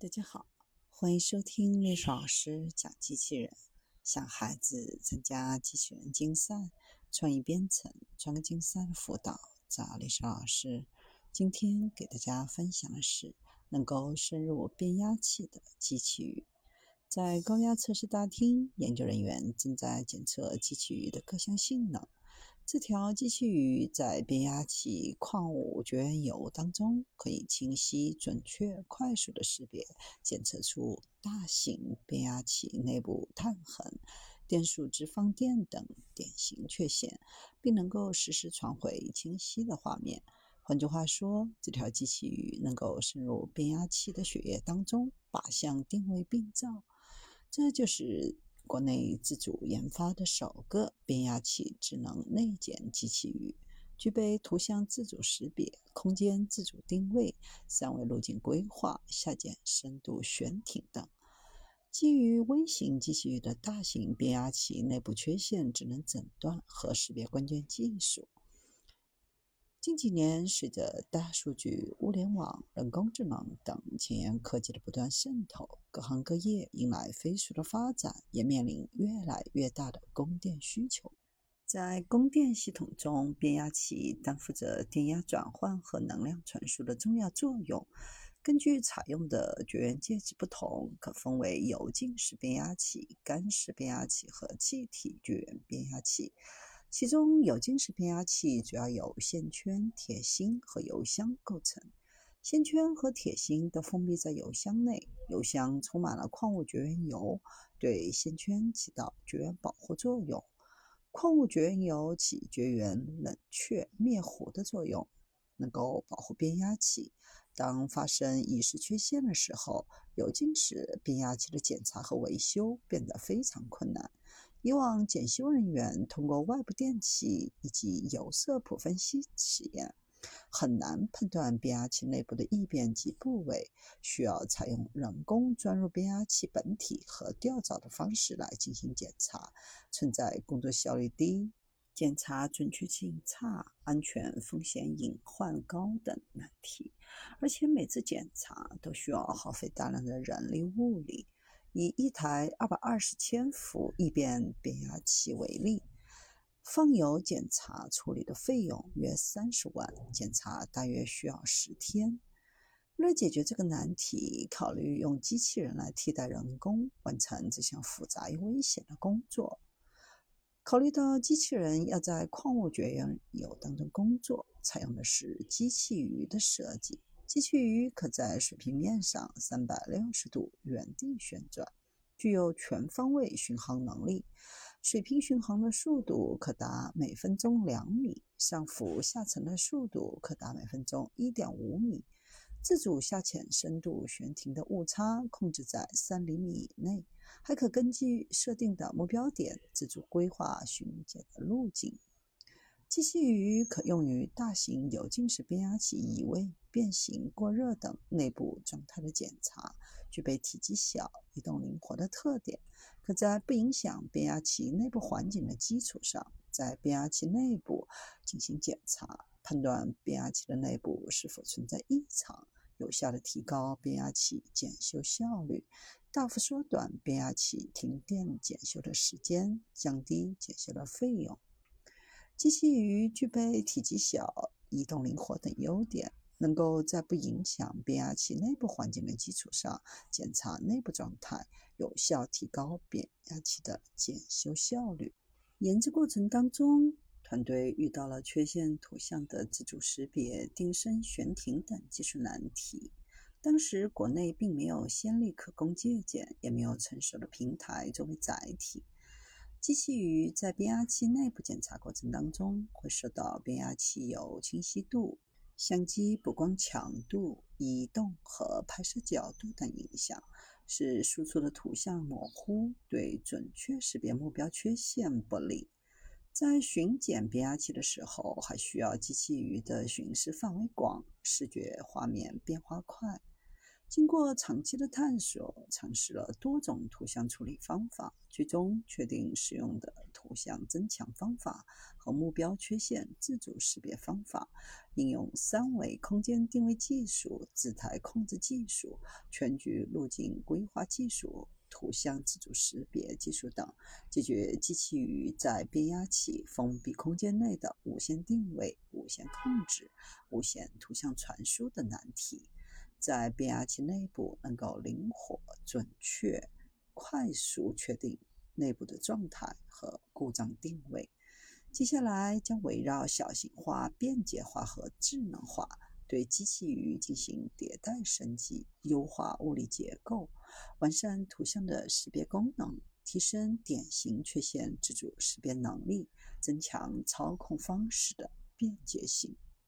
大家好，欢迎收听历史老师讲机器人。想孩子参加机器人竞赛、创意编程、创客竞赛的辅导，找历史老师。今天给大家分享的是能够深入变压器的机器鱼。在高压测试大厅，研究人员正在检测机器鱼的各项性能。这条机器鱼在变压器矿物绝缘油当中，可以清晰、准确、快速的识别、检测出大型变压器内部碳痕、电束直放电等典型缺陷，并能够实时传回清晰的画面。换句话说，这条机器鱼能够深入变压器的血液当中，靶向定位病灶。这就是。国内自主研发的首个变压器智能内检机器鱼，具备图像自主识别、空间自主定位、三维路径规划、下潜深度悬停等。基于微型机器鱼的大型变压器内部缺陷智能诊断和识别关键技术。近几年，随着大数据、物联网、人工智能等前沿科技的不断渗透，各行各业迎来飞速的发展，也面临越来越大的供电需求。在供电系统中，变压器担负着电压转换和能量传输的重要作用。根据采用的绝缘介质不同，可分为油浸式变压器、干式变压器和气体绝缘变压器。其中，有晶式变压器主要由线圈、铁芯和油箱构成。线圈和铁芯都封闭在油箱内，油箱充满了矿物绝缘油，对线圈起到绝缘保护作用。矿物绝缘油起绝缘冷却灭糊的作用，能够保护变压器。当发生仪式缺陷的时候，有晶式变压器的检查和维修变得非常困难。以往检修人员通过外部电器以及有色谱分析实验，很难判断变压器内部的异变及部位，需要采用人工钻入变压器本体和吊凿的方式来进行检查，存在工作效率低、检查准确性差、安全风险隐患高等难题，而且每次检查都需要耗费大量的人力物力。以一台二百二十千伏异变变压器为例，放油检查处理的费用约三十万，检查大约需要十天。为了解决这个难题，考虑用机器人来替代人工完成这项复杂又危险的工作。考虑到机器人要在矿物绝缘油当中工作，采用的是机器鱼的设计。机器鱼可在水平面上三百六十度原地旋转，具有全方位巡航能力。水平巡航的速度可达每分钟两米，上浮下沉的速度可达每分钟一点五米。自主下潜深度悬停的误差控制在三厘米以内，还可根据设定的目标点自主规划巡检的路径。机器鱼可用于大型有浸式变压器移位。变形、过热等内部状态的检查，具备体积小、移动灵活的特点，可在不影响变压器内部环境的基础上，在变压器内部进行检查，判断变压器的内部是否存在异常，有效的提高变压器检修效率，大幅缩短变压器停电检修的时间，降低检修的费用。机器鱼具备体积小、移动灵活等优点。能够在不影响变压器内部环境的基础上检查内部状态，有效提高变压器的检修效率。研制过程当中，团队遇到了缺陷图像的自主识别、定身悬停等技术难题。当时国内并没有先例可供借鉴，也没有成熟的平台作为载体。机器鱼在变压器内部检查过程当中，会受到变压器有清晰度。相机补光强度、移动和拍摄角度等影响，使输出的图像模糊，对准确识别目标缺陷不利。在巡检变压器的时候，还需要机器鱼的巡视范围广、视觉画面变化快。经过长期的探索，尝试了多种图像处理方法，最终确定使用的图像增强方法和目标缺陷自主识别方法，应用三维空间定位技术、姿态控制技术、全局路径规划技术、图像自主识别技术等，解决机器鱼在变压器封闭空间内的无线定位、无线控制、无线图像传输的难题。在变压器内部能够灵活、准确、快速确定内部的状态和故障定位。接下来将围绕小型化、便捷化和智能化，对机器鱼进行迭代升级，优化物理结构，完善图像的识别功能，提升典型缺陷自主识别能力，增强操控方式的便捷性。